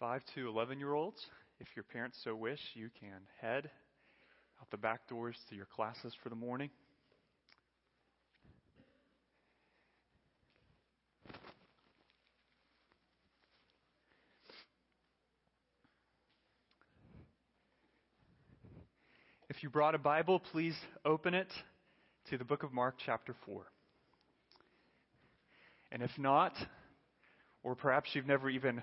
5 to 11 year olds, if your parents so wish, you can head out the back doors to your classes for the morning. If you brought a Bible, please open it to the book of Mark, chapter 4. And if not, or perhaps you've never even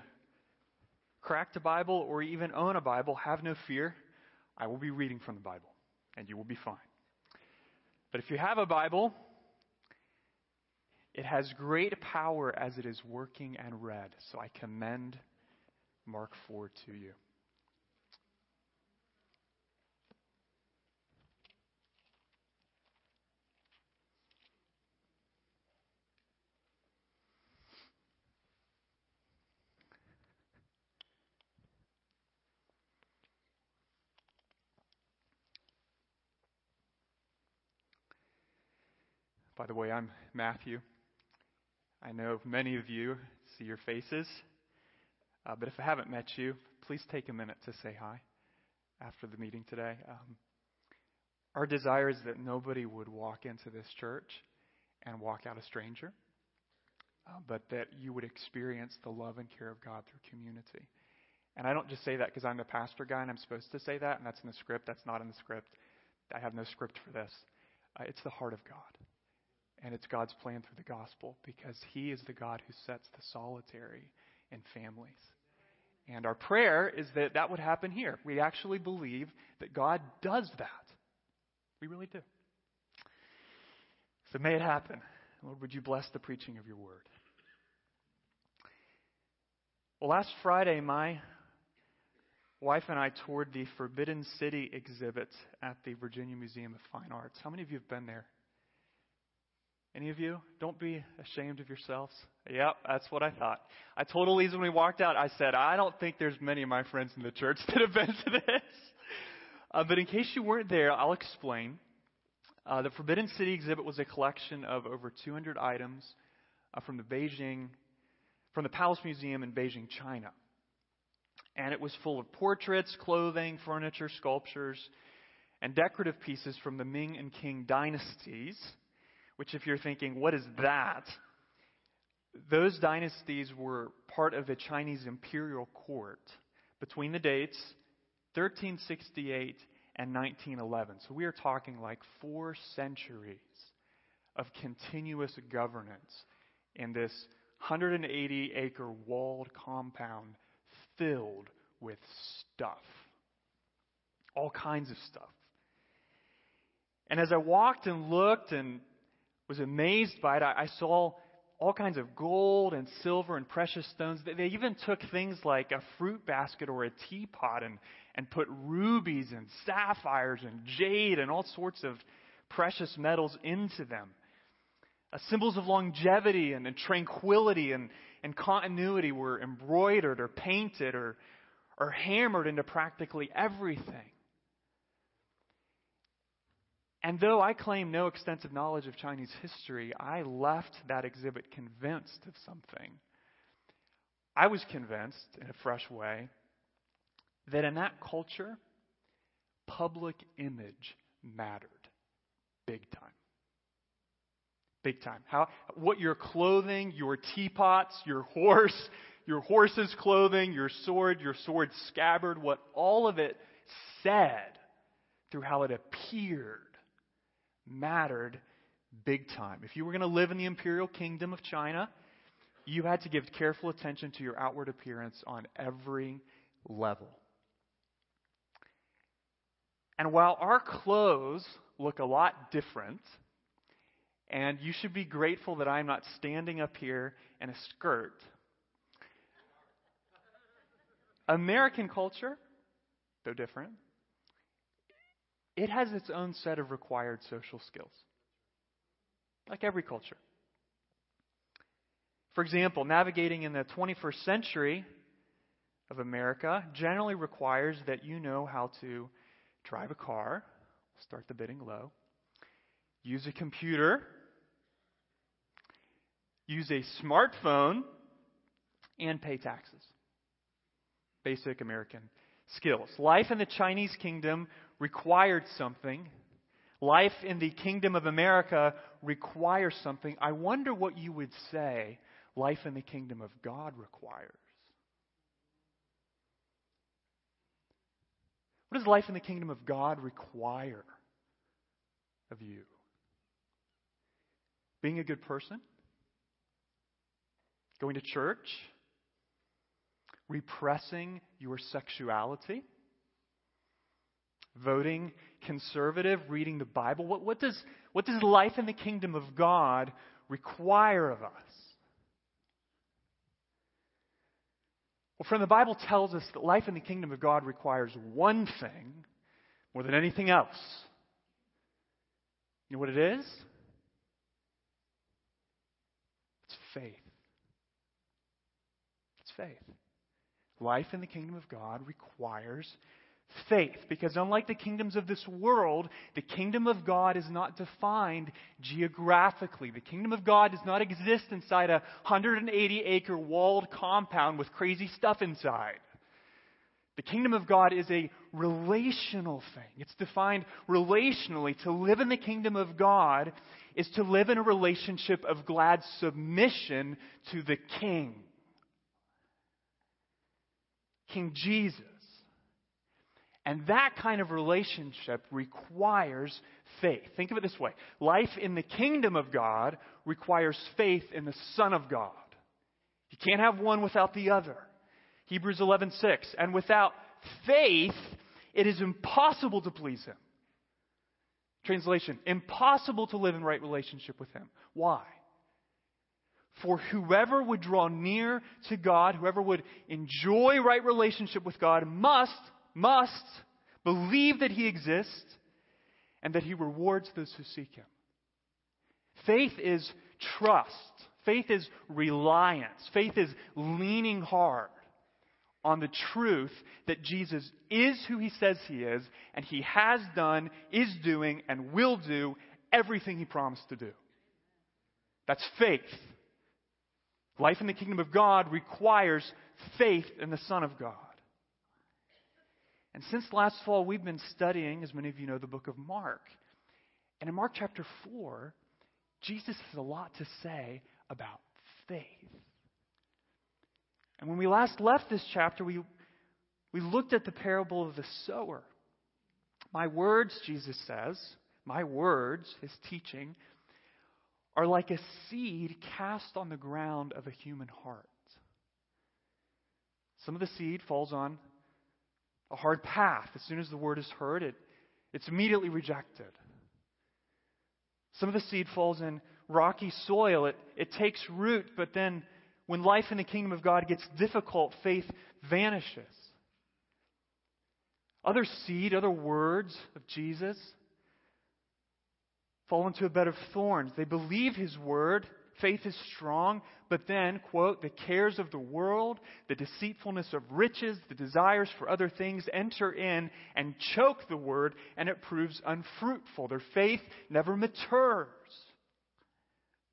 cracked a Bible or even own a Bible, have no fear. I will be reading from the Bible, and you will be fine. But if you have a Bible, it has great power as it is working and read. So I commend Mark 4 to you. By the way, I'm Matthew. I know many of you see your faces, uh, but if I haven't met you, please take a minute to say hi after the meeting today. Um, our desire is that nobody would walk into this church and walk out a stranger, uh, but that you would experience the love and care of God through community. And I don't just say that because I'm the pastor guy and I'm supposed to say that, and that's in the script. That's not in the script. I have no script for this. Uh, it's the heart of God. And it's God's plan through the gospel because He is the God who sets the solitary in families. And our prayer is that that would happen here. We actually believe that God does that. We really do. So may it happen. Lord, would you bless the preaching of your word? Well, last Friday, my wife and I toured the Forbidden City exhibit at the Virginia Museum of Fine Arts. How many of you have been there? Any of you? Don't be ashamed of yourselves. Yep, that's what I thought. I told Elise when we walked out, I said, I don't think there's many of my friends in the church that have been to this. Uh, but in case you weren't there, I'll explain. Uh, the Forbidden City exhibit was a collection of over 200 items uh, from the Beijing, from the Palace Museum in Beijing, China. And it was full of portraits, clothing, furniture, sculptures, and decorative pieces from the Ming and Qing dynasties which, if you're thinking, what is that? Those dynasties were part of the Chinese imperial court between the dates 1368 and 1911. So we are talking like four centuries of continuous governance in this 180 acre walled compound filled with stuff. All kinds of stuff. And as I walked and looked and was amazed by it. I, saw all kinds of gold and silver and precious stones. They even took things like a fruit basket or a teapot and, and put rubies and sapphires and jade and all sorts of precious metals into them. Uh, symbols of longevity and, and tranquility and, and continuity were embroidered or painted or, or hammered into practically everything. And though I claim no extensive knowledge of Chinese history, I left that exhibit convinced of something. I was convinced, in a fresh way, that in that culture, public image mattered big time. Big time. How, what your clothing, your teapots, your horse, your horse's clothing, your sword, your sword scabbard, what all of it said through how it appeared mattered big time. If you were going to live in the imperial kingdom of China, you had to give careful attention to your outward appearance on every level. And while our clothes look a lot different, and you should be grateful that I'm not standing up here in a skirt, American culture, though different, it has its own set of required social skills, like every culture. For example, navigating in the 21st century of America generally requires that you know how to drive a car, start the bidding low, use a computer, use a smartphone, and pay taxes. Basic American skills. Life in the Chinese kingdom required something. Life in the kingdom of America requires something. I wonder what you would say life in the kingdom of God requires. What does life in the kingdom of God require of you? Being a good person? Going to church? Repressing your sexuality? Voting conservative? Reading the Bible? What, what, does, what does life in the kingdom of God require of us? Well, friend, the Bible tells us that life in the kingdom of God requires one thing more than anything else. You know what it is? It's faith. It's faith. Life in the kingdom of God requires faith. Because unlike the kingdoms of this world, the kingdom of God is not defined geographically. The kingdom of God does not exist inside a 180 acre walled compound with crazy stuff inside. The kingdom of God is a relational thing. It's defined relationally. To live in the kingdom of God is to live in a relationship of glad submission to the king. King Jesus. And that kind of relationship requires faith. Think of it this way life in the kingdom of God requires faith in the Son of God. You can't have one without the other. Hebrews 11:6 and without faith it is impossible to please him. Translation impossible to live in right relationship with him. Why? For whoever would draw near to God, whoever would enjoy right relationship with God must must believe that He exists and that He rewards those who seek Him. Faith is trust. Faith is reliance. Faith is leaning hard on the truth that Jesus is who He says He is, and He has done, is doing, and will do everything He promised to do. That's faith. Life in the kingdom of God requires faith in the Son of God. And since last fall, we've been studying, as many of you know, the book of Mark. And in Mark chapter 4, Jesus has a lot to say about faith. And when we last left this chapter, we, we looked at the parable of the sower. My words, Jesus says, my words, his teaching, are like a seed cast on the ground of a human heart. Some of the seed falls on a hard path. As soon as the word is heard, it, it's immediately rejected. Some of the seed falls in rocky soil. It, it takes root, but then when life in the kingdom of God gets difficult, faith vanishes. Other seed, other words of Jesus fall into a bed of thorns. They believe his word, faith is strong, but then, quote, the cares of the world, the deceitfulness of riches, the desires for other things enter in and choke the word, and it proves unfruitful. Their faith never matures.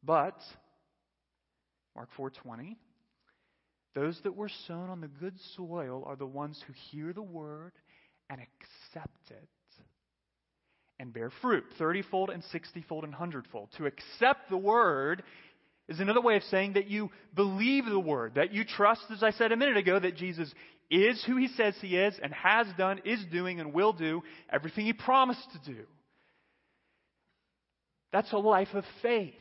But, Mark 4:20, those that were sown on the good soil are the ones who hear the word and accept it and bear fruit, 30 fold and 60 fold and 100 fold. To accept the word is another way of saying that you believe the word, that you trust, as I said a minute ago, that Jesus is who he says he is and has done, is doing, and will do everything he promised to do. That's a life of faith.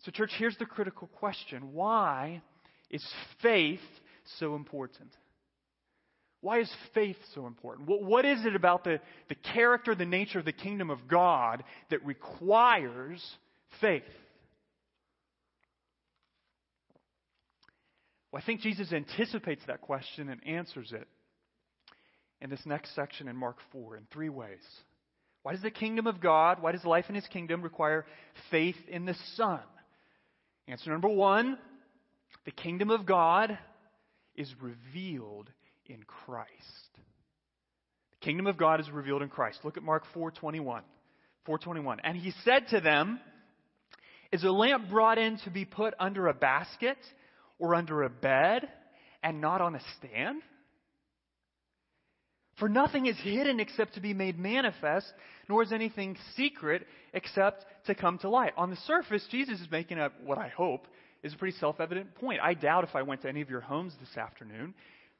So, church, here's the critical question why is faith so important? Why is faith so important? What, what is it about the, the character, the nature of the kingdom of God that requires faith? Well, I think Jesus anticipates that question and answers it in this next section in Mark 4 in three ways. Why does the kingdom of God, why does life in his kingdom require faith in the Son? Answer number one the kingdom of God is revealed in Christ. The kingdom of God is revealed in Christ. Look at Mark 4:21. 421. And he said to them, Is a lamp brought in to be put under a basket or under a bed? and not on a stand? For nothing is hidden except to be made manifest, nor is anything secret except to come to light. On the surface, Jesus is making up what I hope is a pretty self evident point. I doubt if I went to any of your homes this afternoon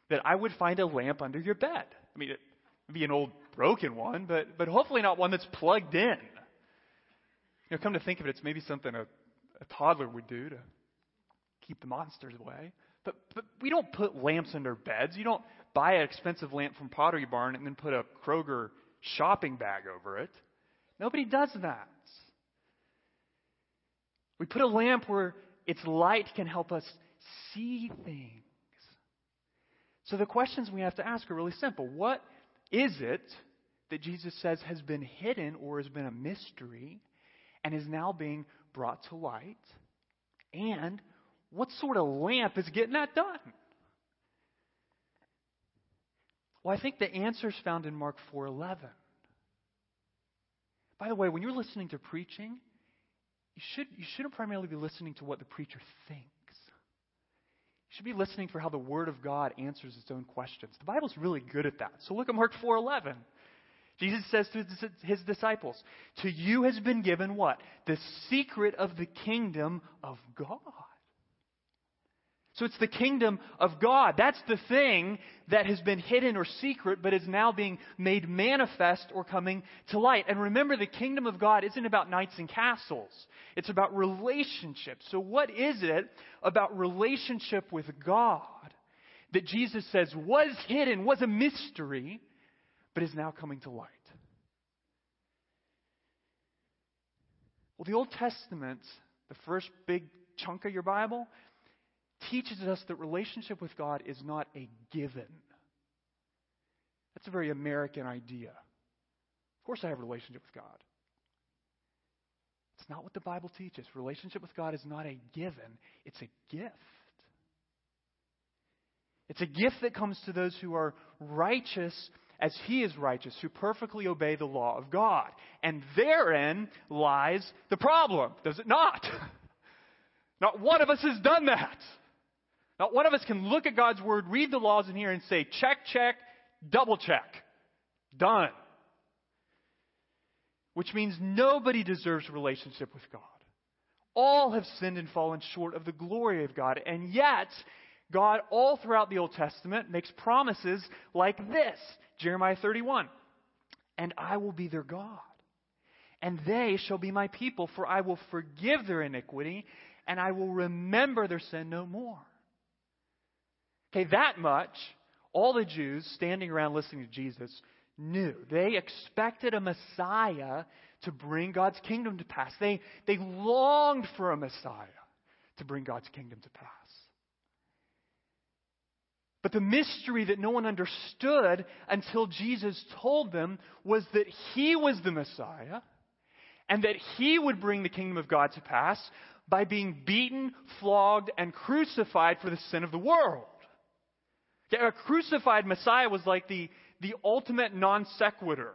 that I would find a lamp under your bed. I mean, it would be an old broken one, but, but hopefully not one that's plugged in. You know, come to think of it, it's maybe something a, a toddler would do to keep the monsters away. But, but we don't put lamps under beds. You don't buy an expensive lamp from Pottery Barn and then put a Kroger shopping bag over it. Nobody does that. We put a lamp where its light can help us see things. So the questions we have to ask are really simple. What is it that Jesus says has been hidden or has been a mystery and is now being brought to light? And what sort of lamp is getting that done? Well, I think the answer is found in Mark 4:11. By the way, when you're listening to preaching, you, should, you shouldn't primarily be listening to what the preacher thinks. You should be listening for how the Word of God answers its own questions. The Bible's really good at that. So look at Mark 4:11. Jesus says to his disciples, "To you has been given what? The secret of the kingdom of God." So it's the kingdom of God. That's the thing that has been hidden or secret, but is now being made manifest or coming to light. And remember, the kingdom of God isn't about knights and castles. It's about relationships. So what is it about relationship with God that Jesus says was hidden, was a mystery, but is now coming to light? Well, the Old Testament, the first big chunk of your Bible, teaches us that relationship with God is not a given. That's a very American idea. Of course, I have a relationship with God. It's not what the Bible teaches. Relationship with God is not a given, it's a gift. It's a gift that comes to those who are righteous as He is righteous, who perfectly obey the law of God. And therein lies the problem, does it not? Not one of us has done that. Not one of us can look at God's Word, read the laws in here, and say, check, check, double check. Done. Which means nobody deserves a relationship with God. All have sinned and fallen short of the glory of God. And yet, God, all throughout the Old Testament, makes promises like this Jeremiah 31 And I will be their God, and they shall be my people, for I will forgive their iniquity, and I will remember their sin no more. Okay, that much, all the Jews standing around listening to Jesus knew. They expected a Messiah to bring God's kingdom to pass. They, they longed for a Messiah to bring God's kingdom to pass. But the mystery that no one understood until Jesus told them was that he was the Messiah and that he would bring the kingdom of God to pass by being beaten, flogged, and crucified for the sin of the world. A crucified Messiah was like the, the ultimate non sequitur.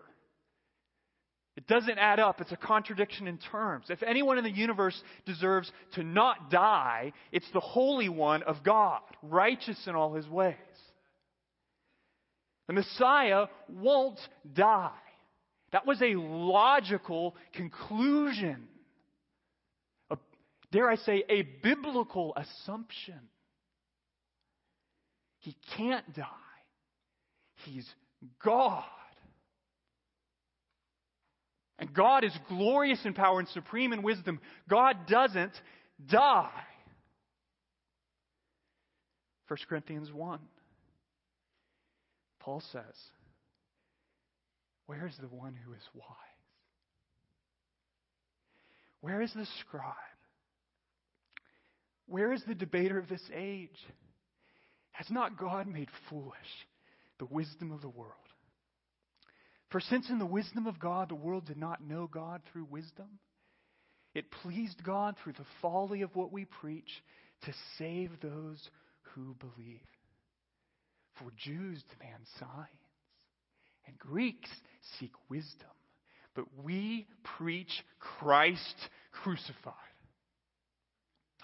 It doesn't add up. It's a contradiction in terms. If anyone in the universe deserves to not die, it's the Holy One of God, righteous in all his ways. The Messiah won't die. That was a logical conclusion. A, dare I say, a biblical assumption. He can't die. He's God. And God is glorious in power and supreme in wisdom. God doesn't die. 1 Corinthians 1. Paul says, Where is the one who is wise? Where is the scribe? Where is the debater of this age? Has not God made foolish the wisdom of the world? For since in the wisdom of God the world did not know God through wisdom, it pleased God through the folly of what we preach to save those who believe. For Jews demand signs, and Greeks seek wisdom, but we preach Christ crucified.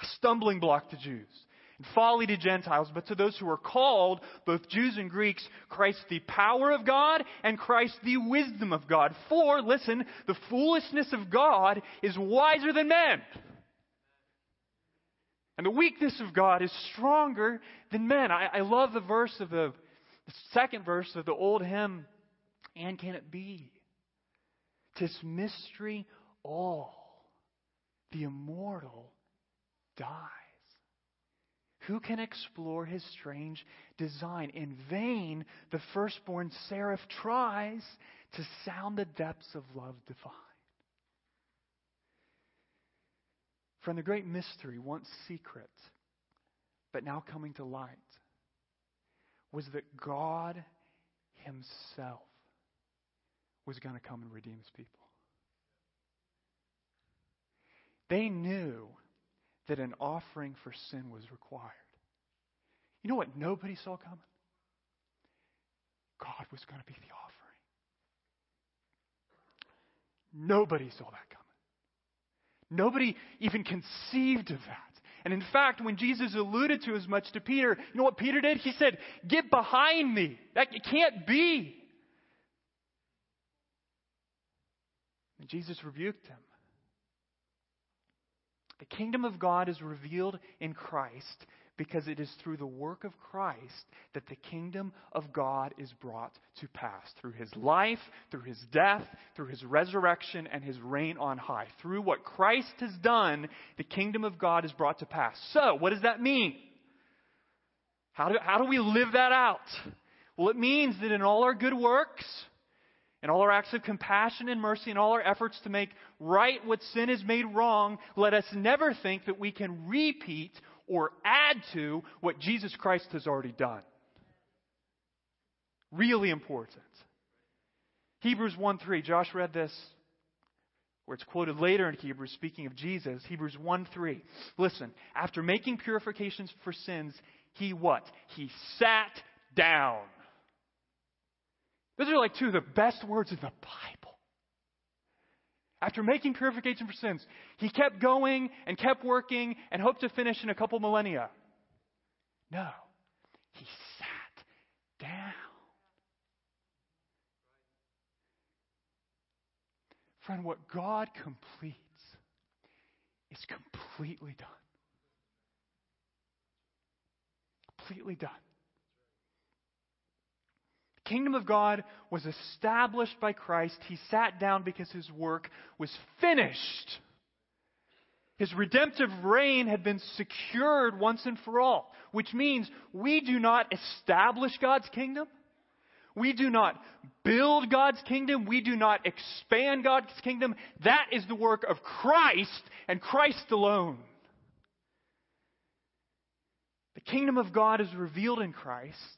A stumbling block to Jews and folly to Gentiles, but to those who are called, both Jews and Greeks, Christ the power of God and Christ the wisdom of God. For, listen, the foolishness of God is wiser than men. And the weakness of God is stronger than men. I, I love the verse of the, the second verse of the old hymn, And Can It Be? Tis mystery all, the immortal dies. Who can explore his strange design? In vain, the firstborn seraph tries to sound the depths of love divine. From the great mystery, once secret, but now coming to light, was that God Himself was going to come and redeem His people. They knew that an offering for sin was required. You know what nobody saw coming? God was going to be the offering. Nobody saw that coming. Nobody even conceived of that. And in fact, when Jesus alluded to as much to Peter, you know what Peter did? He said, Get behind me. That can't be. And Jesus rebuked him. The kingdom of God is revealed in Christ because it is through the work of Christ that the kingdom of God is brought to pass. Through his life, through his death, through his resurrection, and his reign on high. Through what Christ has done, the kingdom of God is brought to pass. So, what does that mean? How do, how do we live that out? Well, it means that in all our good works, in all our acts of compassion and mercy, and all our efforts to make right what sin has made wrong, let us never think that we can repeat or add to what Jesus Christ has already done. Really important. Hebrews 1 3. Josh read this, where it's quoted later in Hebrews, speaking of Jesus. Hebrews 1 3. Listen, after making purifications for sins, he what? He sat down. Those are like two of the best words in the Bible. After making purification for sins, he kept going and kept working and hoped to finish in a couple millennia. No, he sat down. Friend, what God completes is completely done. Completely done kingdom of God was established by Christ. He sat down because his work was finished. His redemptive reign had been secured once and for all, which means we do not establish God's kingdom. We do not build God's kingdom. We do not expand God's kingdom. That is the work of Christ and Christ alone. The kingdom of God is revealed in Christ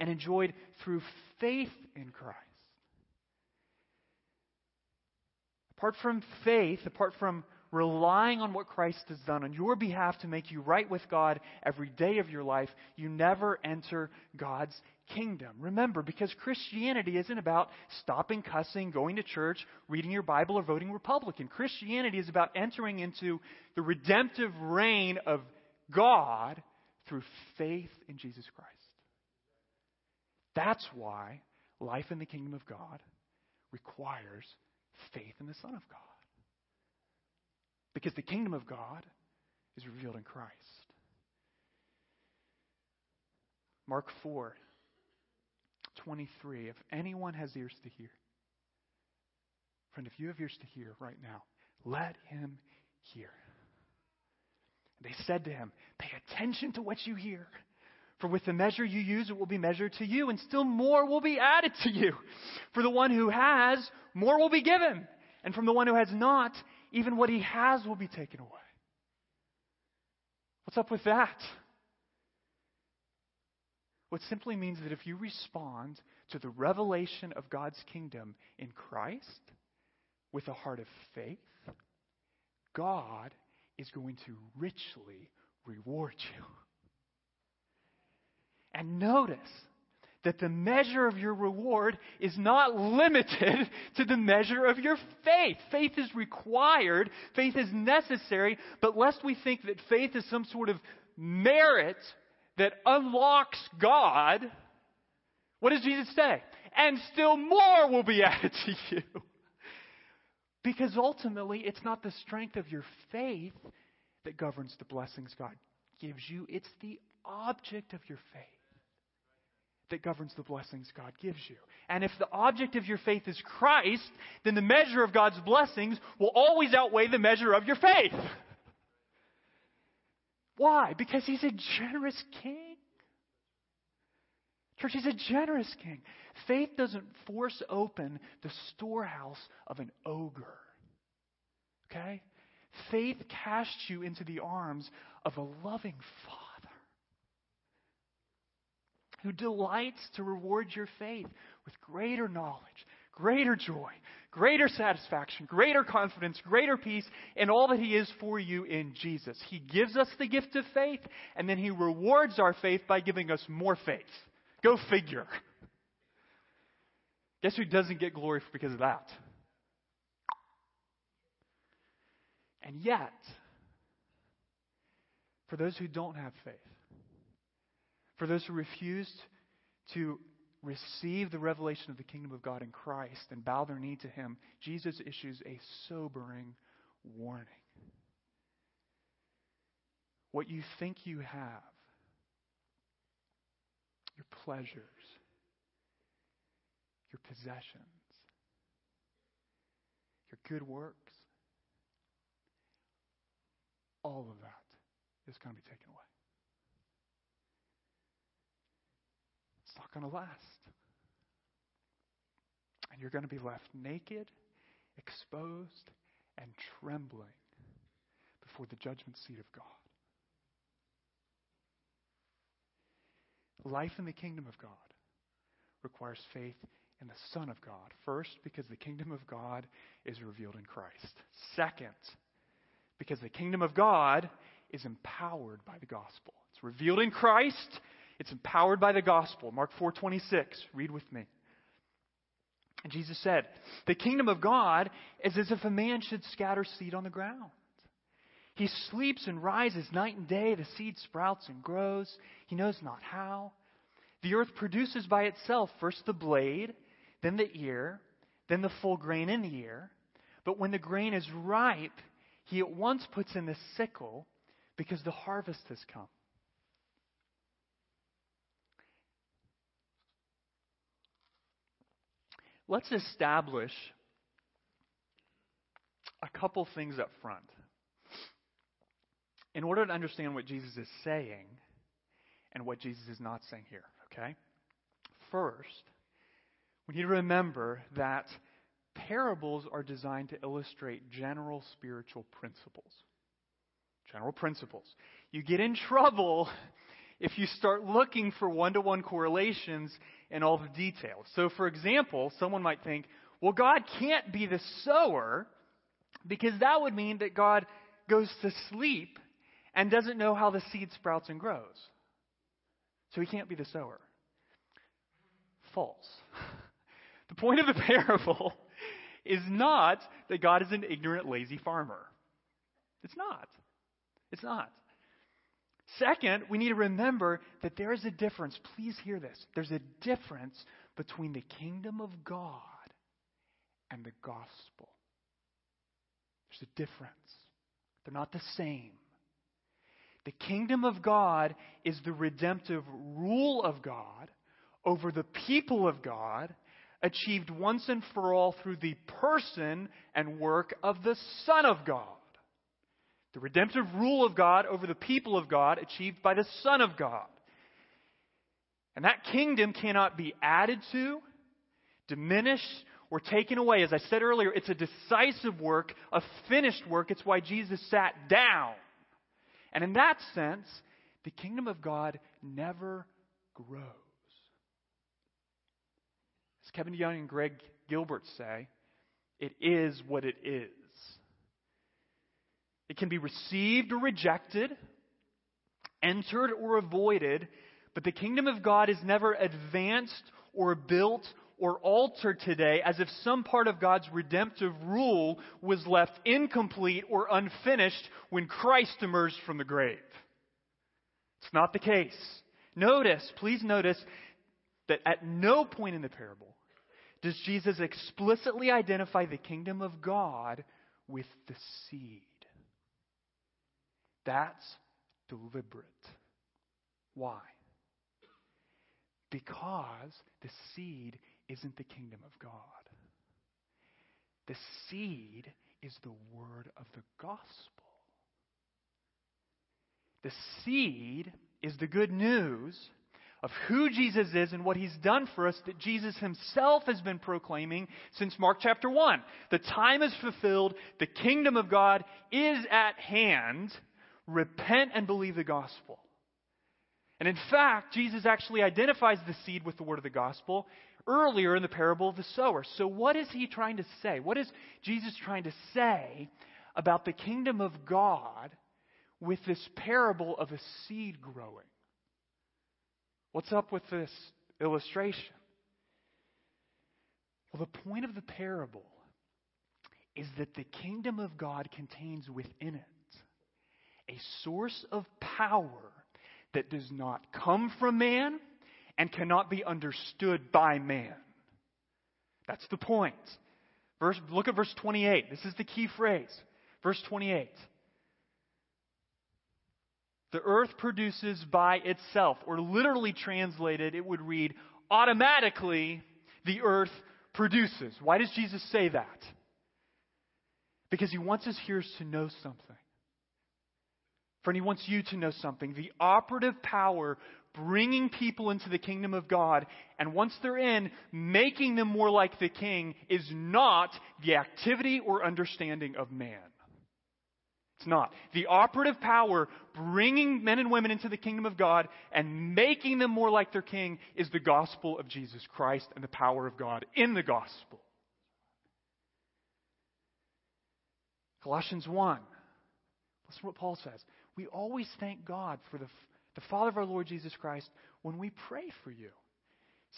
and enjoyed through faith in Christ. Apart from faith, apart from relying on what Christ has done on your behalf to make you right with God every day of your life, you never enter God's kingdom. Remember, because Christianity isn't about stopping cussing, going to church, reading your Bible, or voting Republican. Christianity is about entering into the redemptive reign of God through faith in Jesus Christ. That's why life in the kingdom of God requires faith in the Son of God. Because the kingdom of God is revealed in Christ. Mark 4, 23. If anyone has ears to hear, friend, if you have ears to hear right now, let him hear. They said to him, Pay attention to what you hear. For with the measure you use, it will be measured to you, and still more will be added to you. For the one who has, more will be given. And from the one who has not, even what he has will be taken away. What's up with that? What simply means that if you respond to the revelation of God's kingdom in Christ with a heart of faith, God is going to richly reward you. And notice that the measure of your reward is not limited to the measure of your faith. Faith is required, faith is necessary, but lest we think that faith is some sort of merit that unlocks God, what does Jesus say? And still more will be added to you. Because ultimately, it's not the strength of your faith that governs the blessings God gives you, it's the object of your faith that governs the blessings God gives you. And if the object of your faith is Christ, then the measure of God's blessings will always outweigh the measure of your faith. Why? Because He's a generous King. Church, He's a generous King. Faith doesn't force open the storehouse of an ogre. Okay? Faith casts you into the arms of a loving Father who delights to reward your faith with greater knowledge, greater joy, greater satisfaction, greater confidence, greater peace and all that He is for you in Jesus. He gives us the gift of faith, and then He rewards our faith by giving us more faith. Go figure. Guess who doesn't get glory because of that? And yet, for those who don't have faith, for those who refused to receive the revelation of the kingdom of God in Christ and bow their knee to Him, Jesus issues a sobering warning. What you think you have, your pleasures, your possessions, your good works, all of that is going to be taken away. Not going to last. And you're going to be left naked, exposed, and trembling before the judgment seat of God. Life in the kingdom of God requires faith in the Son of God. First, because the kingdom of God is revealed in Christ. Second, because the kingdom of God is empowered by the gospel. It's revealed in Christ it's empowered by the gospel. Mark 4:26. Read with me. And Jesus said, "The kingdom of God is as if a man should scatter seed on the ground. He sleeps and rises night and day, the seed sprouts and grows, he knows not how. The earth produces by itself first the blade, then the ear, then the full grain in the ear. But when the grain is ripe, he at once puts in the sickle because the harvest has come. Let's establish a couple things up front. In order to understand what Jesus is saying and what Jesus is not saying here, okay? First, we need to remember that parables are designed to illustrate general spiritual principles. General principles. You get in trouble if you start looking for one to one correlations in all the details. So, for example, someone might think, well, God can't be the sower because that would mean that God goes to sleep and doesn't know how the seed sprouts and grows. So he can't be the sower. False. The point of the parable is not that God is an ignorant, lazy farmer. It's not. It's not. Second, we need to remember that there is a difference. Please hear this. There's a difference between the kingdom of God and the gospel. There's a difference. They're not the same. The kingdom of God is the redemptive rule of God over the people of God, achieved once and for all through the person and work of the Son of God. The redemptive rule of God over the people of God achieved by the Son of God. And that kingdom cannot be added to, diminished, or taken away. As I said earlier, it's a decisive work, a finished work. It's why Jesus sat down. And in that sense, the kingdom of God never grows. As Kevin DeYoung and Greg Gilbert say, it is what it is. It can be received or rejected, entered or avoided, but the kingdom of God is never advanced or built or altered today as if some part of God's redemptive rule was left incomplete or unfinished when Christ emerged from the grave. It's not the case. Notice, please notice, that at no point in the parable does Jesus explicitly identify the kingdom of God with the seed. That's deliberate. Why? Because the seed isn't the kingdom of God. The seed is the word of the gospel. The seed is the good news of who Jesus is and what he's done for us that Jesus himself has been proclaiming since Mark chapter 1. The time is fulfilled, the kingdom of God is at hand. Repent and believe the gospel. And in fact, Jesus actually identifies the seed with the word of the gospel earlier in the parable of the sower. So, what is he trying to say? What is Jesus trying to say about the kingdom of God with this parable of a seed growing? What's up with this illustration? Well, the point of the parable is that the kingdom of God contains within it a source of power that does not come from man and cannot be understood by man. That's the point. Verse, look at verse 28. This is the key phrase. Verse 28. The earth produces by itself, or literally translated, it would read, automatically the earth produces. Why does Jesus say that? Because he wants his hearers to know something. Friend, he wants you to know something. The operative power bringing people into the kingdom of God, and once they're in, making them more like the king, is not the activity or understanding of man. It's not. The operative power bringing men and women into the kingdom of God and making them more like their king is the gospel of Jesus Christ and the power of God in the gospel. Colossians 1. Listen to what Paul says. We always thank God for the, the Father of our Lord Jesus Christ when we pray for you,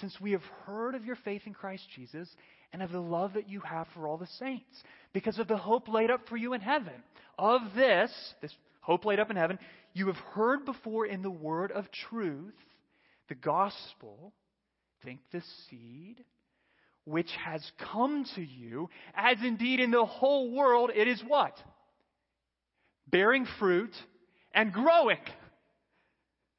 since we have heard of your faith in Christ Jesus and of the love that you have for all the saints, because of the hope laid up for you in heaven of this, this hope laid up in heaven, you have heard before in the word of truth, the gospel, think the seed, which has come to you, as indeed in the whole world it is what? Bearing fruit and growing.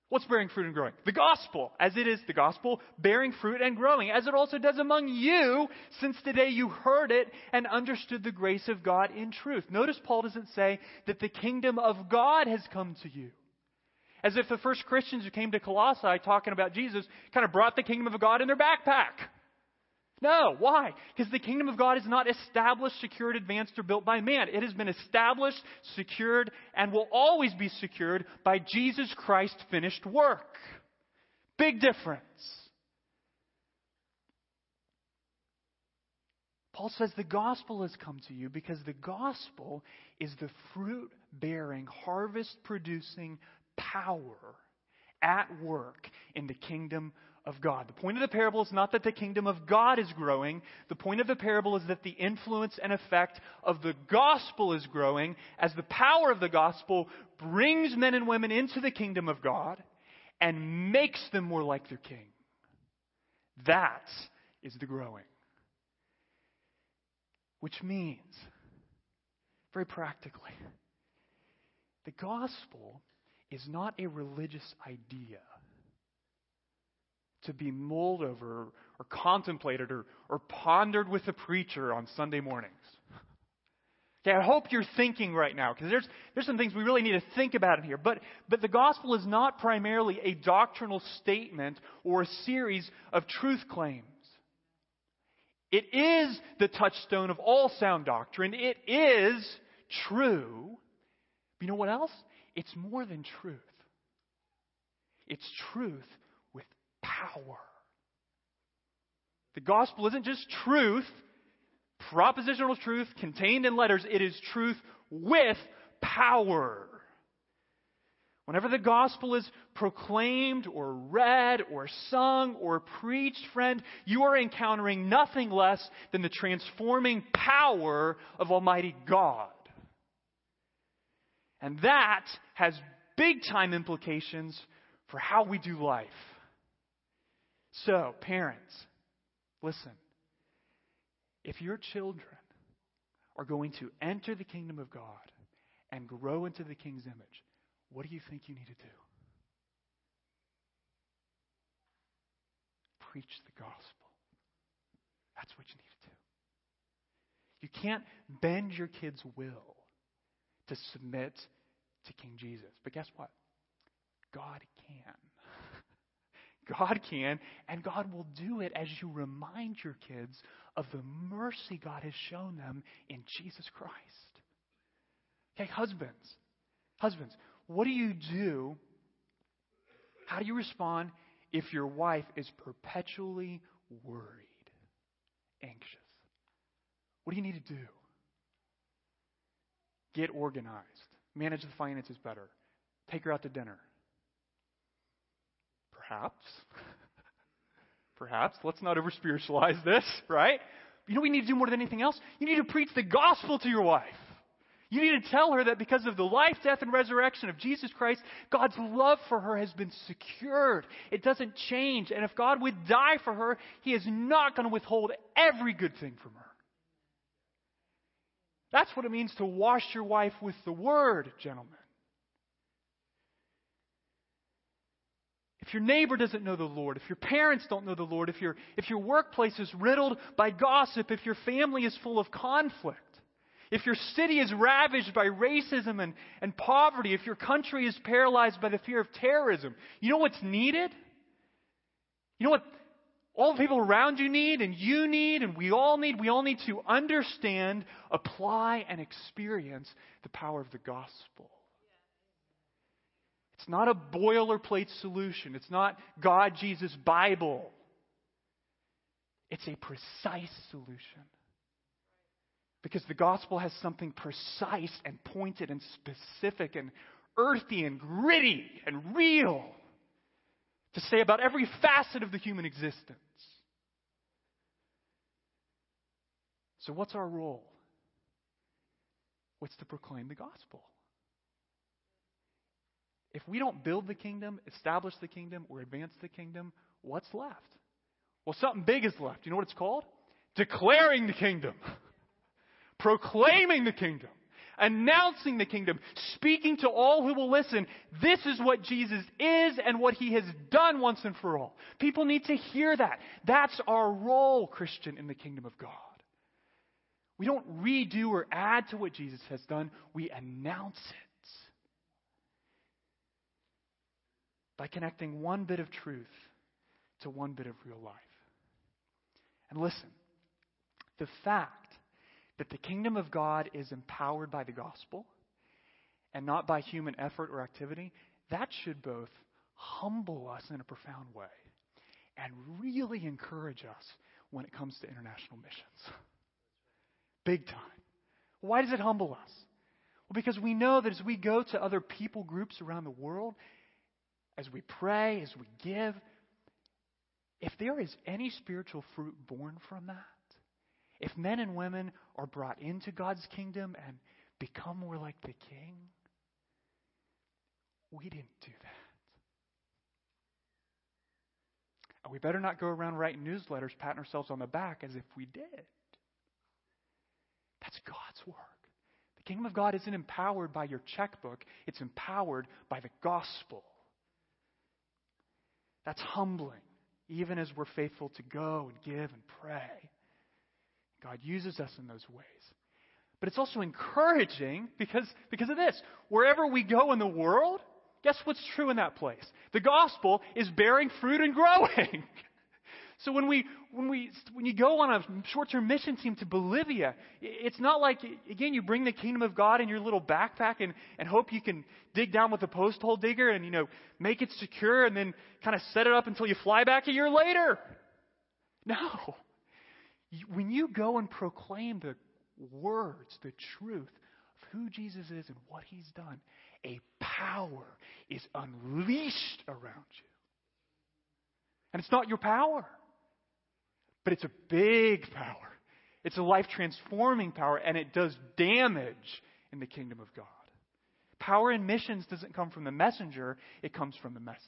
What's bearing fruit and growing? The gospel, as it is the gospel, bearing fruit and growing, as it also does among you, since the day you heard it and understood the grace of God in truth. Notice Paul doesn't say that the kingdom of God has come to you. As if the first Christians who came to Colossae talking about Jesus kind of brought the kingdom of God in their backpack. No. Why? Because the kingdom of God is not established, secured, advanced, or built by man. It has been established, secured, and will always be secured by Jesus Christ's finished work. Big difference. Paul says the gospel has come to you because the gospel is the fruit bearing, harvest producing power at work in the kingdom of God. The point of the parable is not that the kingdom of God is growing. The point of the parable is that the influence and effect of the gospel is growing as the power of the gospel brings men and women into the kingdom of God and makes them more like their king. That is the growing. Which means, very practically, the gospel is not a religious idea to be mulled over or contemplated or, or pondered with a preacher on Sunday mornings. Okay, I hope you're thinking right now, because there's, there's some things we really need to think about in here. But, but the gospel is not primarily a doctrinal statement or a series of truth claims. It is the touchstone of all sound doctrine. It is true. But you know what else? It's more than truth. It's truth power. The gospel isn't just truth, propositional truth contained in letters, it is truth with power. Whenever the gospel is proclaimed or read or sung or preached, friend, you are encountering nothing less than the transforming power of Almighty God. And that has big time implications for how we do life. So, parents, listen. If your children are going to enter the kingdom of God and grow into the king's image, what do you think you need to do? Preach the gospel. That's what you need to do. You can't bend your kids' will to submit to King Jesus. But guess what? God can. God can, and God will do it as you remind your kids of the mercy God has shown them in Jesus Christ. Okay, husbands, husbands, what do you do? How do you respond if your wife is perpetually worried, anxious? What do you need to do? Get organized, manage the finances better, take her out to dinner Perhaps. Perhaps. Let's not over spiritualize this, right? You know you need to do more than anything else? You need to preach the gospel to your wife. You need to tell her that because of the life, death, and resurrection of Jesus Christ, God's love for her has been secured. It doesn't change. And if God would die for her, He is not going to withhold every good thing from her. That's what it means to wash your wife with the Word, gentlemen. If your neighbor doesn't know the Lord, if your parents don't know the Lord, if, your if your workplace is riddled by gossip, if your family is full of conflict, if your city is ravaged by racism and, and poverty, if your country is paralyzed by the fear of terrorism, you know what's needed? You know what all the people around you need, and you need, and we all need? We all need to understand, apply, and experience the power of the gospel. It's not a boilerplate solution. It's not God, Jesus, Bible. It's a precise solution. Because the gospel has something precise and pointed and specific and earthy and gritty and real to say about every facet of the human existence. So, what's our role? What's to proclaim the gospel? If we don't build the kingdom, establish the kingdom, or advance the kingdom, what's left? Well, something big is left. You know what it's called? Declaring the kingdom, proclaiming the kingdom, announcing the kingdom, speaking to all who will listen. This is what Jesus is and what he has done once and for all. People need to hear that. That's our role, Christian, in the kingdom of God. We don't redo or add to what Jesus has done, we announce it. By connecting one bit of truth to one bit of real life. And listen, the fact that the kingdom of God is empowered by the gospel and not by human effort or activity, that should both humble us in a profound way and really encourage us when it comes to international missions. Big time. Why does it humble us? Well, because we know that as we go to other people groups around the world, as we pray, as we give, if there is any spiritual fruit born from that, if men and women are brought into God's kingdom and become more like the king, we didn't do that. And we better not go around writing newsletters, patting ourselves on the back as if we did. That's God's work. The kingdom of God isn't empowered by your checkbook, it's empowered by the gospel. That's humbling, even as we're faithful to go and give and pray. God uses us in those ways. But it's also encouraging because, because of this. Wherever we go in the world, guess what's true in that place? The gospel is bearing fruit and growing. So when we when we when you go on a short-term mission team to Bolivia, it's not like again you bring the kingdom of God in your little backpack and, and hope you can dig down with a post hole digger and you know make it secure and then kind of set it up until you fly back a year later. No. When you go and proclaim the words, the truth of who Jesus is and what he's done, a power is unleashed around you. And it's not your power. But it's a big power. It's a life transforming power, and it does damage in the kingdom of God. Power in missions doesn't come from the messenger, it comes from the message.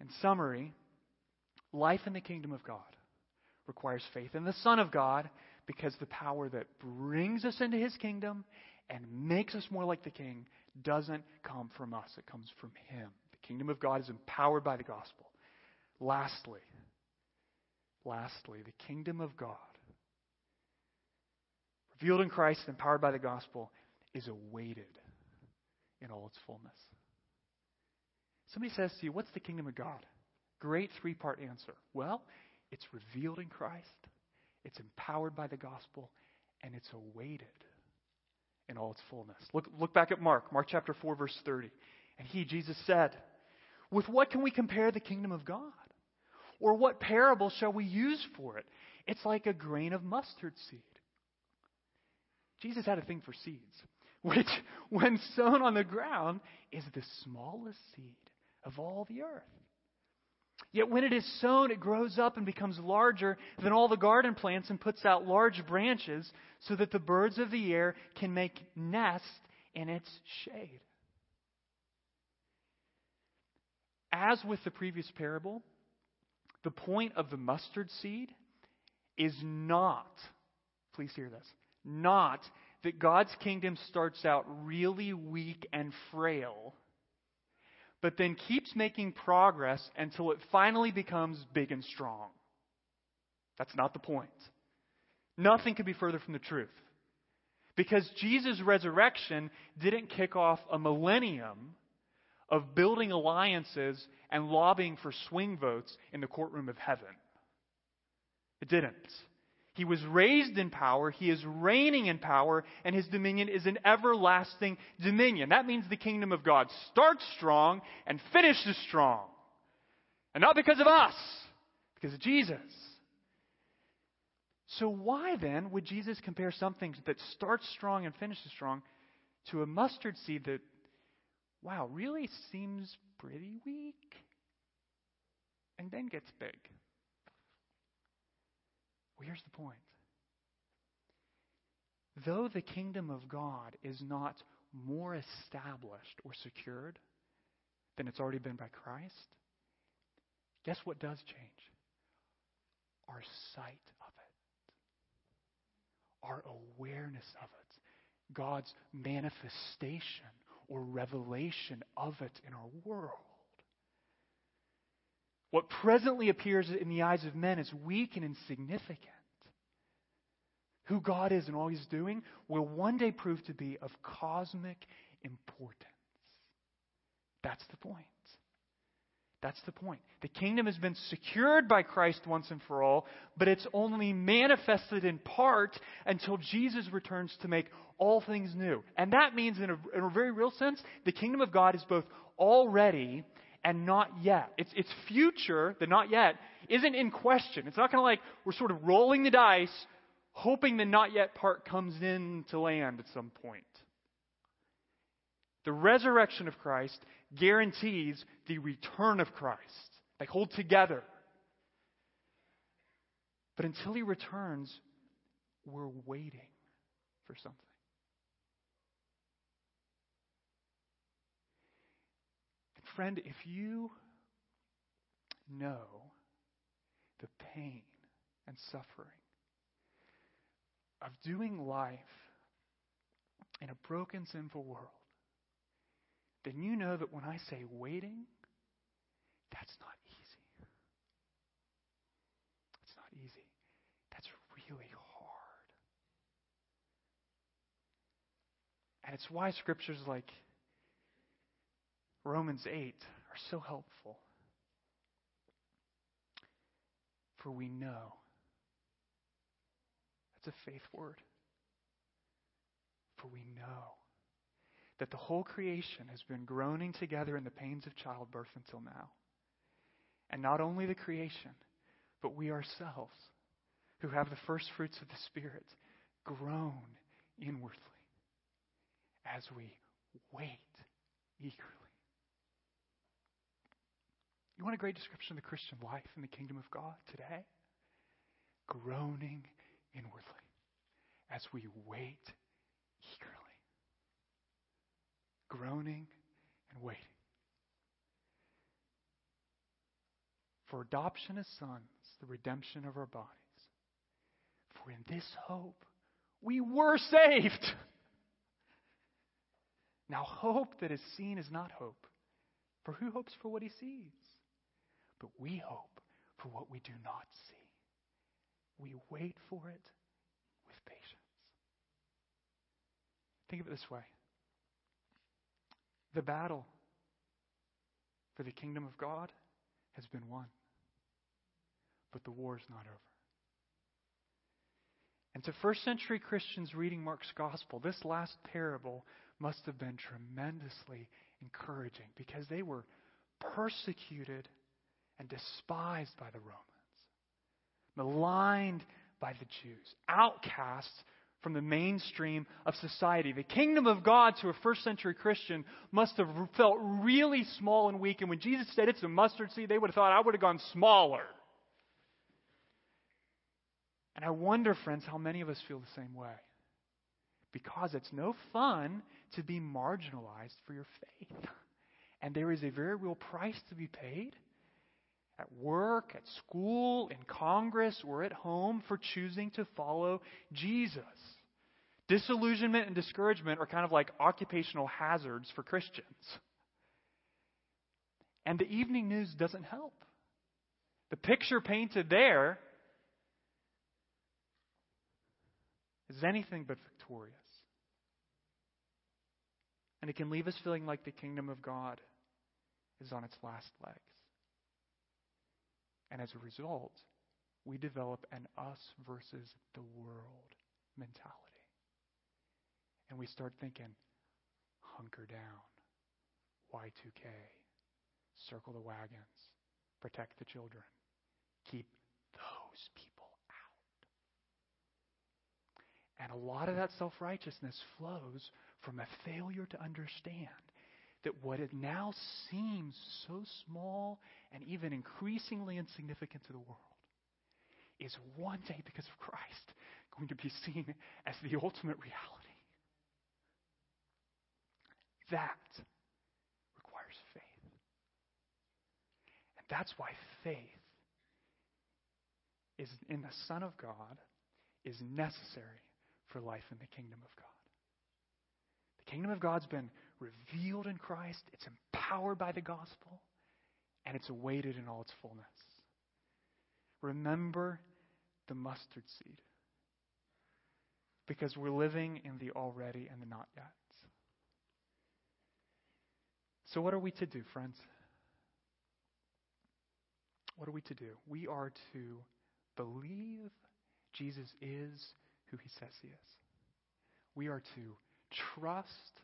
In summary, life in the kingdom of God requires faith in the Son of God because the power that brings us into his kingdom and makes us more like the king doesn't come from us, it comes from him. The kingdom of God is empowered by the gospel. Lastly, lastly, the kingdom of God, revealed in Christ, and empowered by the gospel, is awaited in all its fullness. Somebody says to you, What's the kingdom of God? Great three part answer. Well, it's revealed in Christ, it's empowered by the gospel, and it's awaited in all its fullness. Look, look back at Mark, Mark chapter 4, verse 30. And he, Jesus, said, With what can we compare the kingdom of God? Or what parable shall we use for it? It's like a grain of mustard seed. Jesus had a thing for seeds, which, when sown on the ground, is the smallest seed of all the earth. Yet when it is sown, it grows up and becomes larger than all the garden plants and puts out large branches so that the birds of the air can make nests in its shade. As with the previous parable, the point of the mustard seed is not, please hear this, not that God's kingdom starts out really weak and frail, but then keeps making progress until it finally becomes big and strong. That's not the point. Nothing could be further from the truth. Because Jesus' resurrection didn't kick off a millennium of building alliances and lobbying for swing votes in the courtroom of heaven. It didn't. He was raised in power, he is reigning in power, and his dominion is an everlasting dominion. That means the kingdom of God starts strong and finishes strong. And not because of us, because of Jesus. So, why then would Jesus compare something that starts strong and finishes strong to a mustard seed that, wow, really seems pretty weak and then gets big? Well, here's the point. Though the kingdom of God is not more established or secured than it's already been by Christ, guess what does change? Our sight of it, our awareness of it, God's manifestation or revelation of it in our world. What presently appears in the eyes of men as weak and insignificant, who God is and all He's doing, will one day prove to be of cosmic importance. That's the point. That's the point. The kingdom has been secured by Christ once and for all, but it's only manifested in part until Jesus returns to make all things new. And that means, in a, in a very real sense, the kingdom of God is both already and not yet. Its, its future, the not yet, isn't in question. It's not kind of like we're sort of rolling the dice, hoping the not yet part comes in to land at some point. The resurrection of Christ guarantees the return of Christ. They hold together. But until he returns, we're waiting for something. And Friend, if you know the pain and suffering of doing life in a broken, sinful world, then you know that when I say waiting, that's not easy. It's not easy. That's really hard. And it's why scriptures like Romans 8 are so helpful. For we know. That's a faith word. For we know that the whole creation has been groaning together in the pains of childbirth until now. And not only the creation, but we ourselves, who have the first fruits of the Spirit, groan inwardly as we wait eagerly. You want a great description of the Christian life in the kingdom of God today? Groaning inwardly as we wait eagerly. Groaning and waiting. for adoption as sons, the redemption of our bodies. For in this hope we were saved. Now, hope that is seen is not hope, for who hopes for what he sees? But we hope for what we do not see. We wait for it with patience. Think of it this way the battle for the kingdom of God has been won, but the war is not over. And to first century Christians reading Mark's gospel, this last parable must have been tremendously encouraging because they were persecuted and despised by the Romans, maligned by the Jews, outcasts from the mainstream of society. The kingdom of God to a first century Christian must have felt really small and weak. And when Jesus said it's a mustard seed, they would have thought, I would have gone smaller. And I wonder, friends, how many of us feel the same way. Because it's no fun to be marginalized for your faith. And there is a very real price to be paid at work, at school, in Congress, or at home for choosing to follow Jesus. Disillusionment and discouragement are kind of like occupational hazards for Christians. And the evening news doesn't help. The picture painted there is anything but victorious. And it can leave us feeling like the kingdom of God is on its last legs. And as a result, we develop an us versus the world mentality. And we start thinking, hunker down, Y2K, circle the wagons, protect the children, keep those people out. And a lot of that self righteousness flows from a failure to understand that what it now seems so small and even increasingly insignificant to the world is one day, because of Christ, going to be seen as the ultimate reality. That requires faith. And that's why faith is in the Son of God is necessary for life in the kingdom of God. The kingdom of God's been revealed in Christ, it's empowered by the gospel, and it's awaited in all its fullness. Remember the mustard seed. Because we're living in the already and the not yet. So, what are we to do, friends? What are we to do? We are to believe Jesus is who he says he is. We are to trust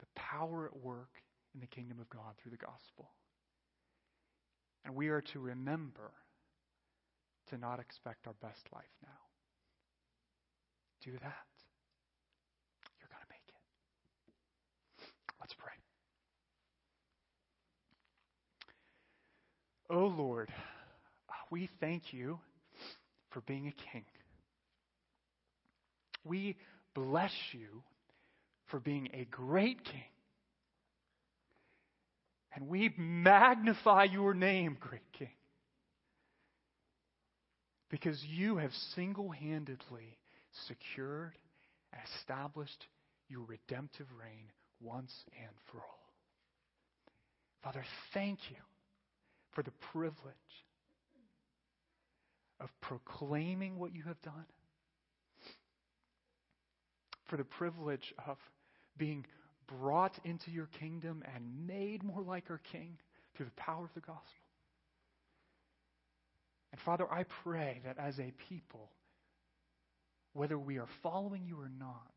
the power at work in the kingdom of God through the gospel. And we are to remember to not expect our best life now. Do that. You're going to make it. Let's pray. Oh Lord, we thank you for being a king. We bless you for being a great king. And we magnify your name, great king. Because you have single handedly secured and established your redemptive reign once and for all. Father, thank you for the privilege of proclaiming what you have done, for the privilege of being brought into your kingdom and made more like our King through the power of the gospel. And Father, I pray that as a people, whether we are following you or not,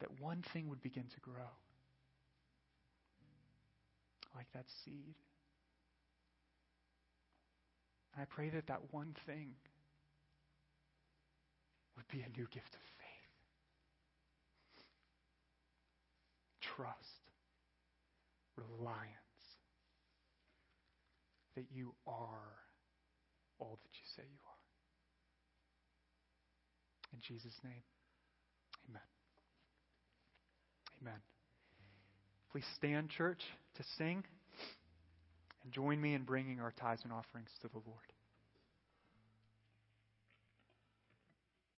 that one thing would begin to grow like that seed. And I pray that that one thing would be a new gift of faith, trust, reliance that you are all that you say you are. In Jesus' name, amen. Amen. Please stand, church, to sing. And join me in bringing our tithes and offerings to the Lord.